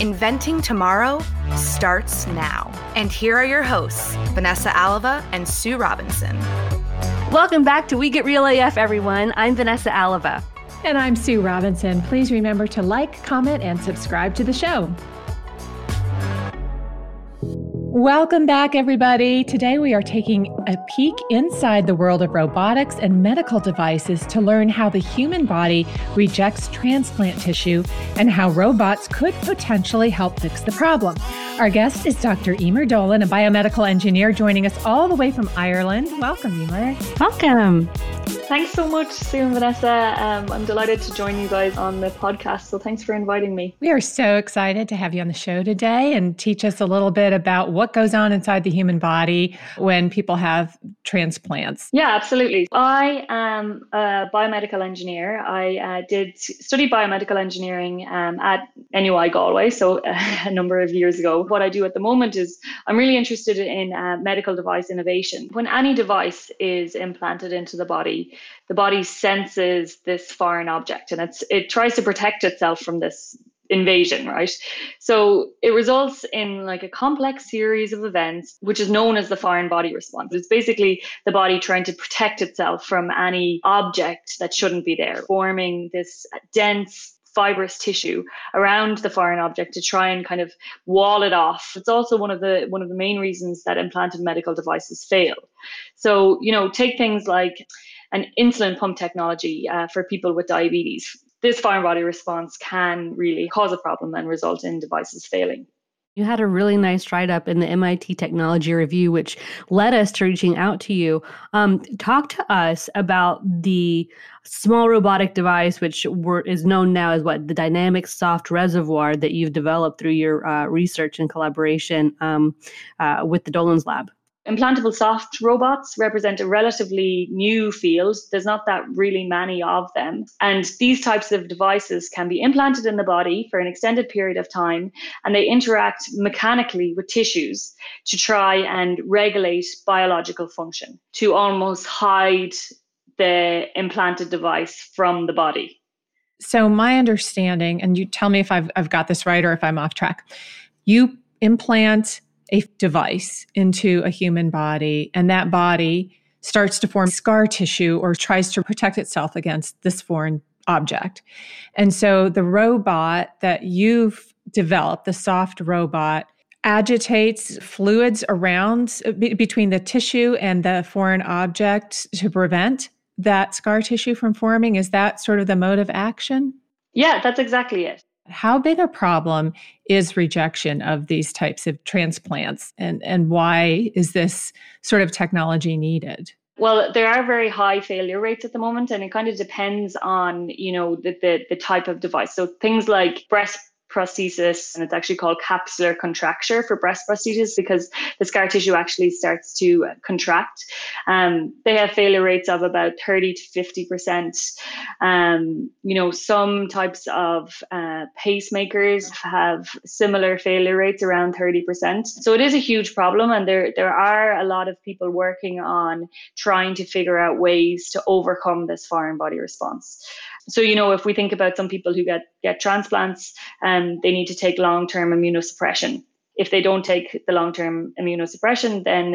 Inventing Tomorrow starts now. And here are your hosts, Vanessa Alava and Sue Robinson. Welcome back to We Get Real AF, everyone. I'm Vanessa Alava. And I'm Sue Robinson. Please remember to like, comment, and subscribe to the show. Welcome back, everybody. Today we are taking a peek inside the world of robotics and medical devices to learn how the human body rejects transplant tissue and how robots could potentially help fix the problem. Our guest is Dr. Eimear Dolan, a biomedical engineer joining us all the way from Ireland. Welcome, Eimear. Welcome. Thanks so much, Sue and Vanessa. Um, I'm delighted to join you guys on the podcast. So thanks for inviting me. We are so excited to have you on the show today and teach us a little bit about what goes on inside the human body when people have transplants. Yeah, absolutely. I am a biomedical engineer. I uh, did study biomedical engineering um, at NUI Galway, so a number of years ago. What I do at the moment is I'm really interested in uh, medical device innovation. When any device is implanted into the body, the body senses this foreign object and it's it tries to protect itself from this invasion right? So it results in like a complex series of events which is known as the foreign body response. It's basically the body trying to protect itself from any object that shouldn't be there forming this dense fibrous tissue around the foreign object to try and kind of wall it off. It's also one of the one of the main reasons that implanted medical devices fail. So you know take things like an insulin pump technology uh, for people with diabetes. This foreign body response can really cause a problem and result in devices failing. You had a really nice write up in the MIT Technology Review, which led us to reaching out to you. Um, talk to us about the small robotic device, which were, is known now as what the dynamic soft reservoir that you've developed through your uh, research and collaboration um, uh, with the Dolan's Lab. Implantable soft robots represent a relatively new field. There's not that really many of them. And these types of devices can be implanted in the body for an extended period of time, and they interact mechanically with tissues to try and regulate biological function, to almost hide the implanted device from the body. So, my understanding, and you tell me if I've, I've got this right or if I'm off track, you implant a device into a human body, and that body starts to form scar tissue or tries to protect itself against this foreign object. And so the robot that you've developed, the soft robot, agitates fluids around be- between the tissue and the foreign object to prevent that scar tissue from forming. Is that sort of the mode of action? Yeah, that's exactly it. How big a problem is rejection of these types of transplants and, and why is this sort of technology needed? Well, there are very high failure rates at the moment, and it kind of depends on, you know, the, the, the type of device. So things like breast prosthesis, and it's actually called capsular contracture for breast prosthesis because the scar tissue actually starts to contract. Um, they have failure rates of about 30 to 50 percent. Um, you know, some types of uh, pacemakers have similar failure rates around 30 percent. So it is a huge problem, and there there are a lot of people working on trying to figure out ways to overcome this foreign body response. So, you know, if we think about some people who get, get transplants, um, they need to take long term immunosuppression. If they don't take the long term immunosuppression, then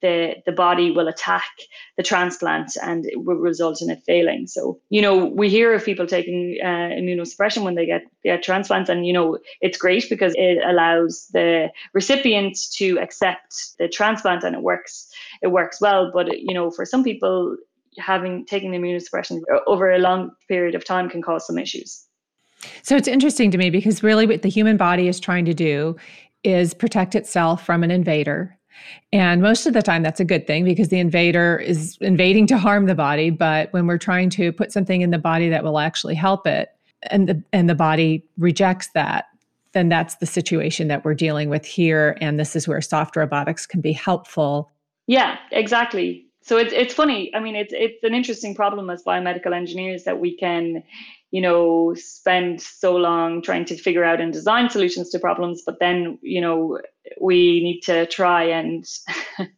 the, the body will attack the transplant and it will result in it failing. So, you know, we hear of people taking uh, immunosuppression when they get, get transplants, and, you know, it's great because it allows the recipient to accept the transplant and it works. It works well. But, you know, for some people, having taking immunosuppression over a long period of time can cause some issues. So it's interesting to me because really what the human body is trying to do is protect itself from an invader. And most of the time that's a good thing because the invader is invading to harm the body, but when we're trying to put something in the body that will actually help it and the and the body rejects that then that's the situation that we're dealing with here. And this is where soft robotics can be helpful. Yeah, exactly. So it's it's funny. I mean, it's it's an interesting problem as biomedical engineers that we can, you know, spend so long trying to figure out and design solutions to problems, but then you know we need to try and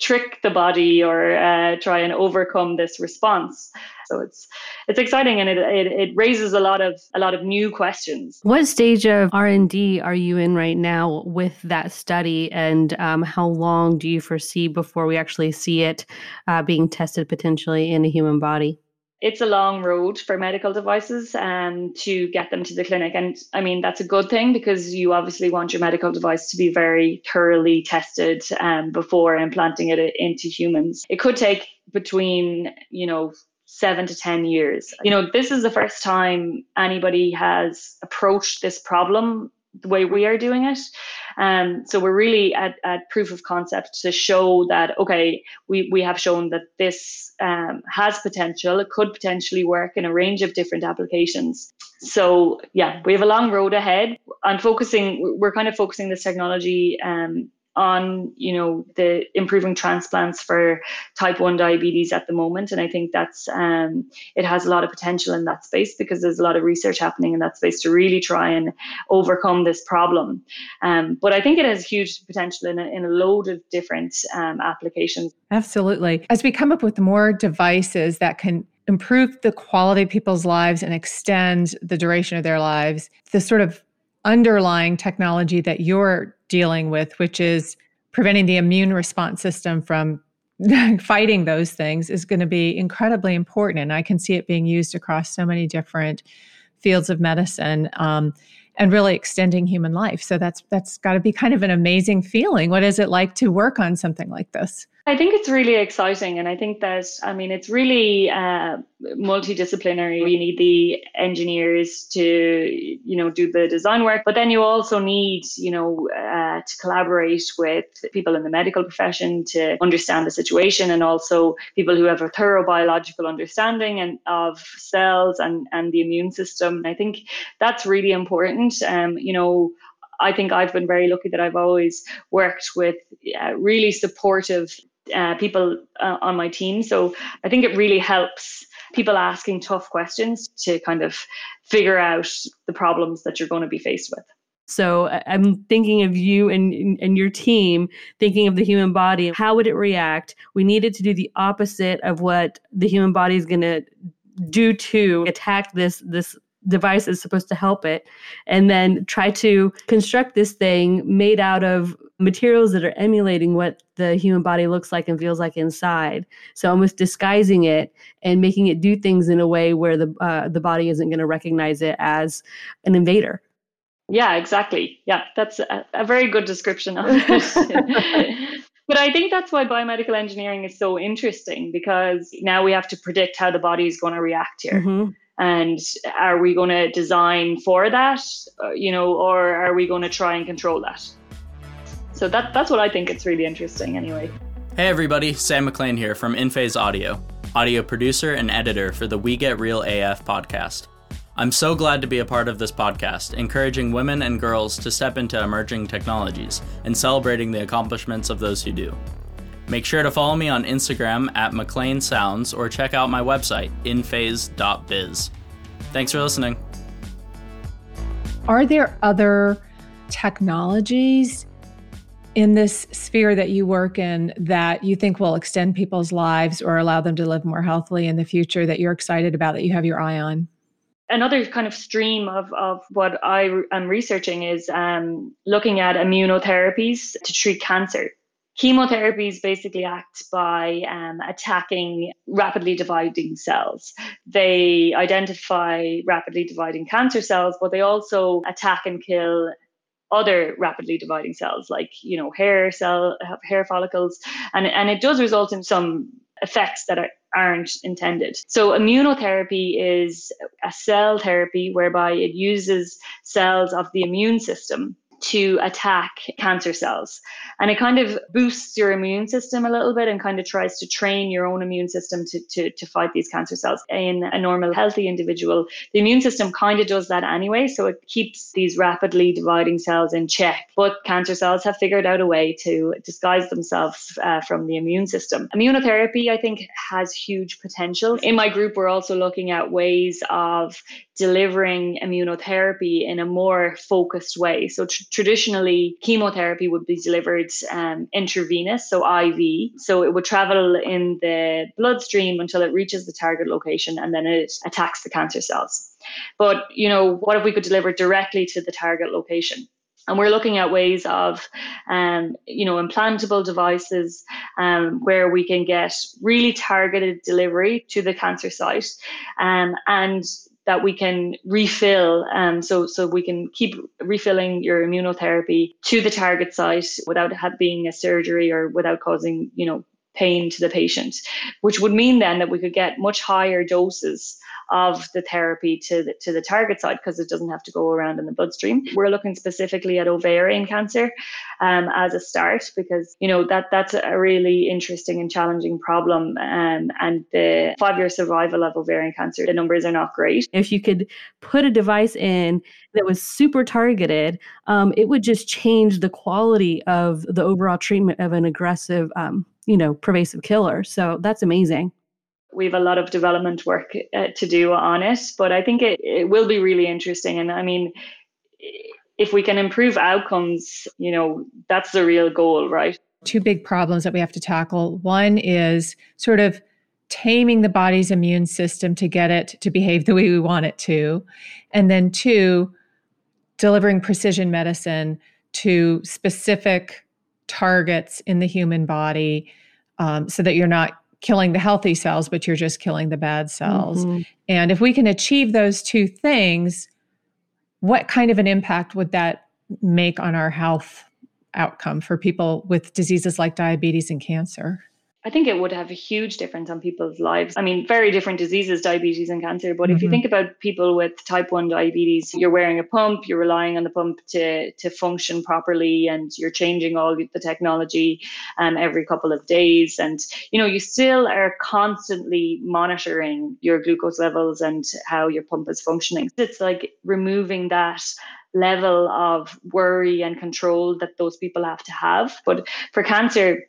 trick the body or uh, try and overcome this response. So it's it's exciting and it, it, it raises a lot of a lot of new questions. What stage of R and D are you in right now with that study, and um, how long do you foresee before we actually see it uh, being tested potentially in a human body? It's a long road for medical devices um, to get them to the clinic. And I mean, that's a good thing because you obviously want your medical device to be very thoroughly tested um, before implanting it into humans. It could take between, you know, seven to 10 years. You know, this is the first time anybody has approached this problem the way we are doing it. Um, so we're really at, at proof of concept to show that, okay, we, we have shown that this um, has potential. It could potentially work in a range of different applications. So yeah, we have a long road ahead. I'm focusing, we're kind of focusing this technology um, on you know the improving transplants for type 1 diabetes at the moment. And i think that's um, it has a lot of potential in that space because there's a lot of research happening in that space to really try and overcome this problem. Um, but i think it has huge potential in a, in a load of different um, applications. Absolutely. As we come up with more devices that can improve the quality of people's lives and extend the duration of their lives the sort of underlying technology that you're dealing with, which is preventing the immune response system from fighting those things, is going to be incredibly important. And I can see it being used across so many different fields of medicine. Um, and really extending human life. So that's that's got to be kind of an amazing feeling. What is it like to work on something like this? I think it's really exciting. And I think that, I mean, it's really uh, multidisciplinary. You need the engineers to, you know, do the design work, but then you also need, you know, uh, to collaborate with people in the medical profession to understand the situation and also people who have a thorough biological understanding and of cells and, and the immune system. And I think that's really important. Um, you know, I think I've been very lucky that I've always worked with uh, really supportive uh, people uh, on my team. So I think it really helps people asking tough questions to kind of figure out the problems that you're going to be faced with. So I'm thinking of you and and your team thinking of the human body. How would it react? We needed to do the opposite of what the human body is going to do to attack this this device is supposed to help it and then try to construct this thing made out of materials that are emulating what the human body looks like and feels like inside. So almost disguising it and making it do things in a way where the uh, the body isn't going to recognize it as an invader. Yeah exactly. Yeah that's a, a very good description of it. But I think that's why biomedical engineering is so interesting because now we have to predict how the body is going to react here. Mm-hmm. And are we going to design for that uh, you know or are we going to try and control that so that that's what i think it's really interesting anyway hey everybody sam mclean here from InPhase audio audio producer and editor for the we get real af podcast i'm so glad to be a part of this podcast encouraging women and girls to step into emerging technologies and celebrating the accomplishments of those who do Make sure to follow me on Instagram at McLean Sounds or check out my website, inphase.biz. Thanks for listening. Are there other technologies in this sphere that you work in that you think will extend people's lives or allow them to live more healthily in the future that you're excited about that you have your eye on? Another kind of stream of, of what I am researching is um, looking at immunotherapies to treat cancer. Chemotherapies basically act by um, attacking rapidly dividing cells. They identify rapidly dividing cancer cells, but they also attack and kill other rapidly dividing cells like you know hair cell hair follicles and and it does result in some effects that are, aren't intended. So, immunotherapy is a cell therapy whereby it uses cells of the immune system to attack cancer cells. And it kind of boosts your immune system a little bit and kind of tries to train your own immune system to, to, to fight these cancer cells. In a normal, healthy individual, the immune system kind of does that anyway. So it keeps these rapidly dividing cells in check. But cancer cells have figured out a way to disguise themselves uh, from the immune system. Immunotherapy, I think, has huge potential. In my group, we're also looking at ways of delivering immunotherapy in a more focused way. So traditionally, chemotherapy would be delivered um, intravenous, so IV. So it would travel in the bloodstream until it reaches the target location and then it attacks the cancer cells. But, you know, what if we could deliver directly to the target location? And we're looking at ways of, um, you know, implantable devices um, where we can get really targeted delivery to the cancer site um, and that we can refill um, so so we can keep refilling your immunotherapy to the target site without being a surgery or without causing you know pain to the patient which would mean then that we could get much higher doses of the therapy to the, to the target site because it doesn't have to go around in the bloodstream. We're looking specifically at ovarian cancer um, as a start because you know that that's a really interesting and challenging problem. Um, and the five-year survival of ovarian cancer, the numbers are not great. If you could put a device in that was super targeted, um, it would just change the quality of the overall treatment of an aggressive, um, you know, pervasive killer. So that's amazing we have a lot of development work uh, to do on it, but I think it, it will be really interesting. And I mean, if we can improve outcomes, you know, that's the real goal, right? Two big problems that we have to tackle. One is sort of taming the body's immune system to get it to behave the way we want it to. And then two, delivering precision medicine to specific targets in the human body um, so that you're not killing the healthy cells, but you're just killing the bad cells. Mm-hmm. And if we can achieve those two things, what kind of an impact would that make on our health outcome for people with diseases like diabetes and cancer? I think it would have a huge difference on people's lives. I mean, very different diseases, diabetes and cancer. But mm-hmm. if you mm-hmm. think about people with type 1 diabetes, you're wearing a pump, you're relying on the pump to, to function properly, and you're changing all the technology um, every couple of days. And, you know, you still are constantly monitoring your glucose levels and how your pump is functioning. It's like removing that level of worry and control that those people have to have. But for cancer,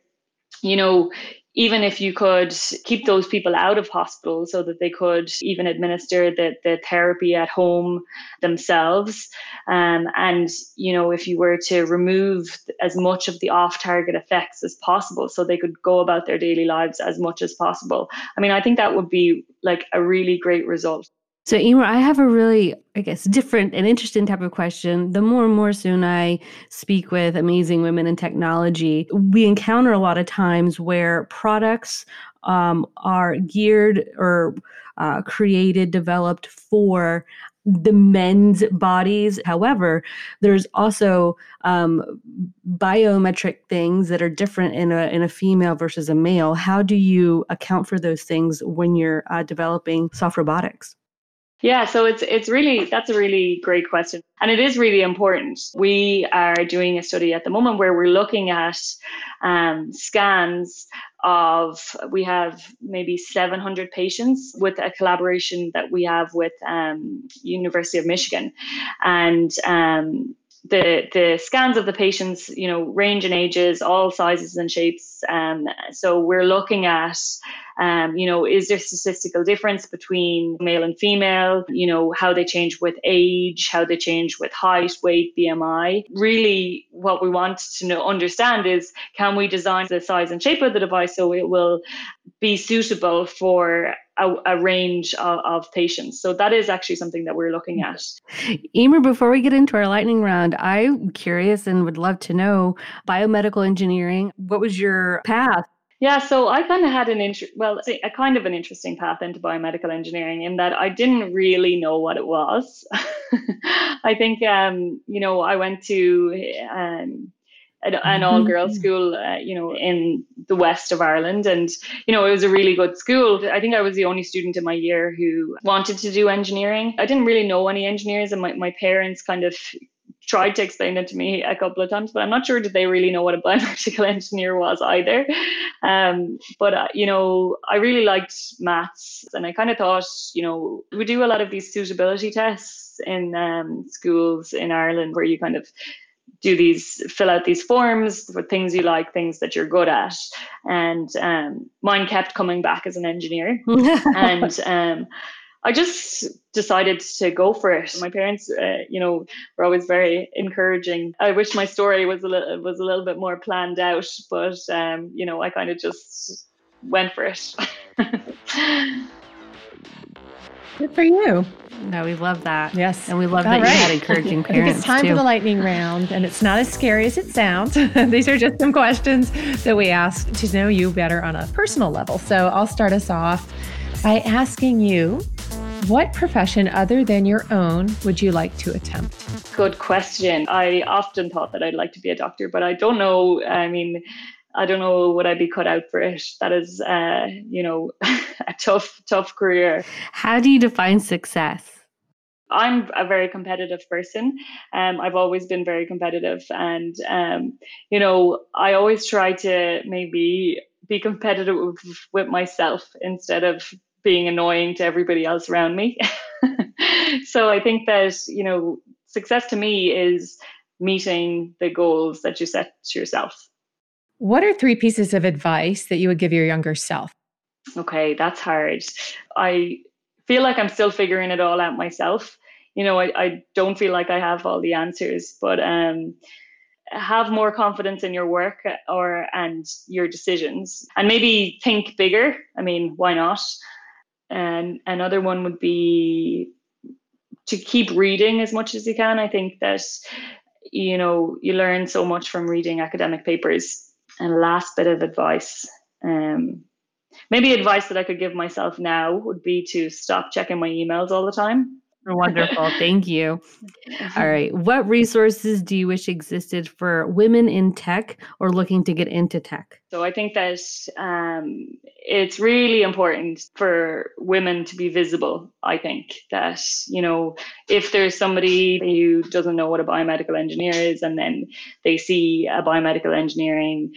you know, even if you could keep those people out of hospital so that they could even administer the, the therapy at home themselves. Um, and you know if you were to remove as much of the off target effects as possible so they could go about their daily lives as much as possible. I mean i think that would be like a really great result so, Eimear, I have a really, I guess, different and interesting type of question. The more and more soon I speak with amazing women in technology, we encounter a lot of times where products um, are geared or uh, created, developed for the men's bodies. However, there's also um, biometric things that are different in a in a female versus a male. How do you account for those things when you're uh, developing soft robotics? Yeah, so it's it's really that's a really great question. And it is really important. We are doing a study at the moment where we're looking at um, scans of we have maybe 700 patients with a collaboration that we have with um, University of Michigan, and um, the the scans of the patients, you know, range in ages, all sizes and shapes. Um, so we're looking at, um, you know, is there statistical difference between male and female? You know, how they change with age, how they change with height, weight, BMI. Really, what we want to know, understand is can we design the size and shape of the device so it will be suitable for a, a range of, of, patients. So that is actually something that we're looking at. Eimear, before we get into our lightning round, I'm curious and would love to know biomedical engineering. What was your path? Yeah, so I kind of had an int- well, a kind of an interesting path into biomedical engineering in that I didn't really know what it was. I think, um, you know, I went to um, an, all girls mm-hmm. school, uh, you know, in the west of Ireland. And, you know, it was a really good school. I think I was the only student in my year who wanted to do engineering. I didn't really know any engineers, and my, my parents kind of tried to explain it to me a couple of times, but I'm not sure did they really know what a biomedical engineer was either. Um, but uh, you know, I really liked maths, and I kind of thought, you know, we do a lot of these suitability tests in um, schools in Ireland where you kind of do these fill out these forms for things you like things that you're good at and um, mine kept coming back as an engineer and um, I just decided to go for it. My parents, uh, you know, were always very encouraging. I wish my story was a little was a little bit more planned out, but um, you know, I kind of just went for it. Good for you. No, we love that. Yes. And we love All that right. you had encouraging I think parents. it's time too. for the lightning round, and it's not as scary as it sounds. These are just some questions that we ask to know you better on a personal level. So I'll start us off by asking you what profession other than your own would you like to attempt? Good question. I often thought that I'd like to be a doctor, but I don't know. I mean, I don't know would I be cut out for it. That is, uh, you know, a tough, tough career. How do you define success? I'm a very competitive person. Um, I've always been very competitive, and um, you know, I always try to maybe be competitive with, with myself instead of being annoying to everybody else around me. so I think that you know, success to me is meeting the goals that you set to yourself. What are three pieces of advice that you would give your younger self? Okay, that's hard. I feel like I'm still figuring it all out myself. You know, I, I don't feel like I have all the answers, but um, have more confidence in your work or and your decisions, and maybe think bigger. I mean, why not? And another one would be to keep reading as much as you can. I think that you know you learn so much from reading academic papers. And last bit of advice. Um, maybe advice that I could give myself now would be to stop checking my emails all the time. Wonderful. Thank you. All right. What resources do you wish existed for women in tech or looking to get into tech? So I think that um, it's really important for women to be visible. I think that, you know, if there's somebody who doesn't know what a biomedical engineer is and then they see a biomedical engineering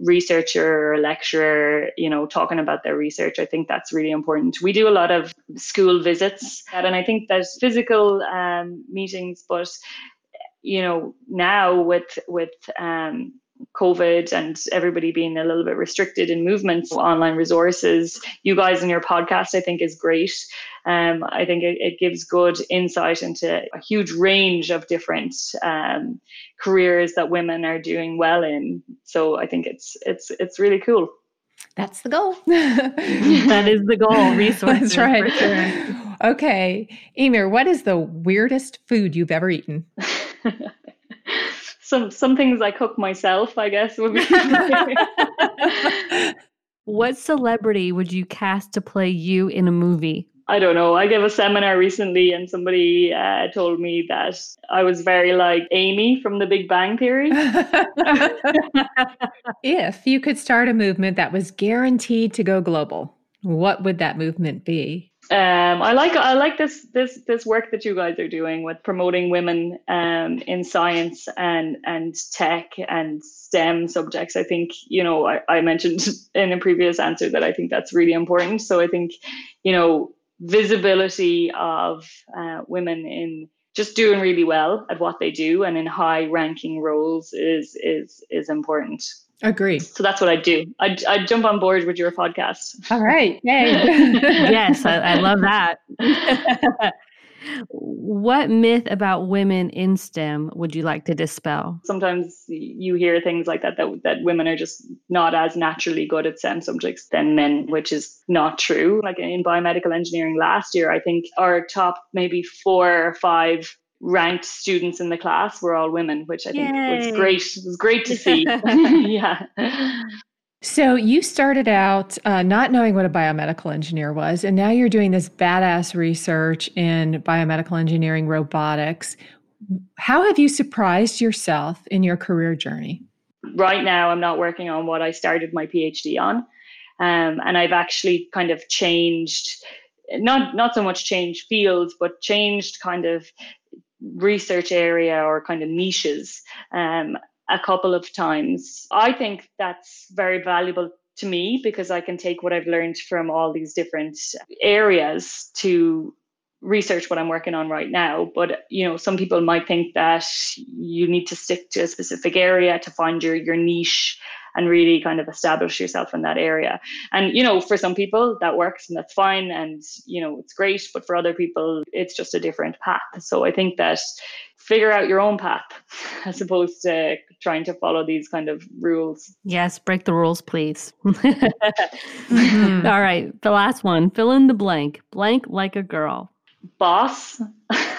researcher or lecturer, you know, talking about their research. I think that's really important. We do a lot of school visits, and I think there's physical um, meetings, but you know, now with with um, COVID and everybody being a little bit restricted in movements, online resources, you guys and your podcast, I think, is great. Um, I think it, it, gives good insight into a huge range of different um, careers that women are doing well in. So I think it's it's it's really cool. That's the goal. that is the goal. Resources. That's right. Sure. Okay, Eimear, what is the weirdest food you've ever eaten? some some things I cook myself, I guess would be. what celebrity would you cast to play you in a movie? I don't know. I gave a seminar recently, and somebody uh, told me that I was very like Amy from The Big Bang Theory. if you could start a movement that was guaranteed to go global, what would that movement be? Um, I like I like this this this work that you guys are doing with promoting women um, in science and and tech and STEM subjects. I think you know I, I mentioned in a previous answer that I think that's really important. So I think you know visibility of uh, women in just doing really well at what they do and in high ranking roles is is is important. Agree. So that's what I do. I'd, I'd jump on board with your podcast. All right. Yay. yes, I, I love that. what myth about women in STEM would you like to dispel? Sometimes you hear things like that, that that women are just not as naturally good at STEM subjects than men, which is not true. Like in biomedical engineering last year, I think our top maybe four or five ranked students in the class were all women, which I think Yay. was great. It was great to see. yeah. So you started out uh, not knowing what a biomedical engineer was, and now you're doing this badass research in biomedical engineering robotics. How have you surprised yourself in your career journey? Right now, I'm not working on what I started my PhD on, um, and I've actually kind of changed, not not so much changed fields, but changed kind of research area or kind of niches um, a couple of times. I think that's very valuable to me because I can take what I've learned from all these different areas to research what I'm working on right now. But you know, some people might think that you need to stick to a specific area to find your your niche and really kind of establish yourself in that area. And you know, for some people that works and that's fine and you know, it's great, but for other people it's just a different path. So I think that figure out your own path as opposed to trying to follow these kind of rules. Yes, break the rules, please. mm-hmm. All right, the last one fill in the blank. Blank like a girl. Boss.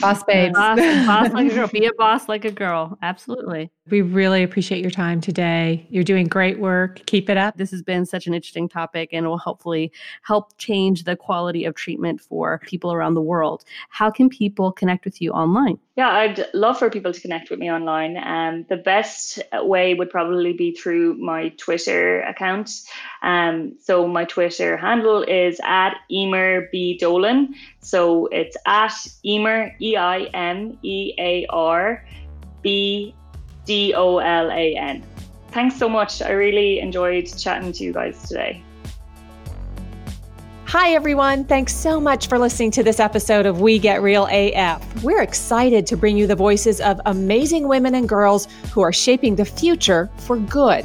boss babes. Boss, boss like a girl. Be a boss like a girl. Absolutely. We really appreciate your time today. You're doing great work. Keep it up. This has been such an interesting topic and will hopefully help change the quality of treatment for people around the world. How can people connect with you online? Yeah, I'd love for people to connect with me online. Um, the best way would probably be through my Twitter account. Um, so my Twitter handle is at Eimear B Dolan. So it's at Eimear E I M E A R B D O L A N. Thanks so much. I really enjoyed chatting to you guys today. Hi, everyone. Thanks so much for listening to this episode of We Get Real AF. We're excited to bring you the voices of amazing women and girls who are shaping the future for good.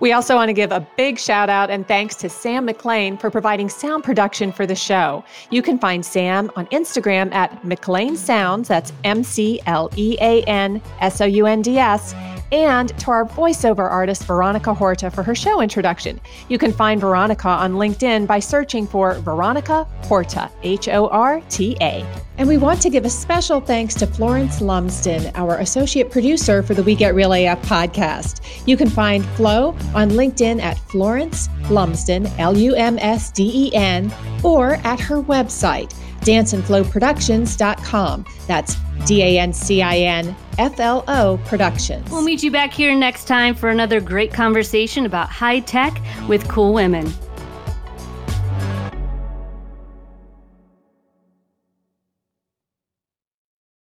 We also want to give a big shout out and thanks to Sam McLean for providing sound production for the show. You can find Sam on Instagram at McLean Sounds, that's M C L E A N S O U N D S and to our voiceover artist, Veronica Horta, for her show introduction. You can find Veronica on LinkedIn by searching for Veronica Horta, H O R T A. And we want to give a special thanks to Florence Lumsden, our associate producer for the We Get Real AF podcast. You can find Flo on LinkedIn at Florence Lumsden, L U M S D E N, or at her website, dancinfloproductions.com. That's D A N C I N F L O Productions. We'll meet you back here next time for another great conversation about high tech with cool women.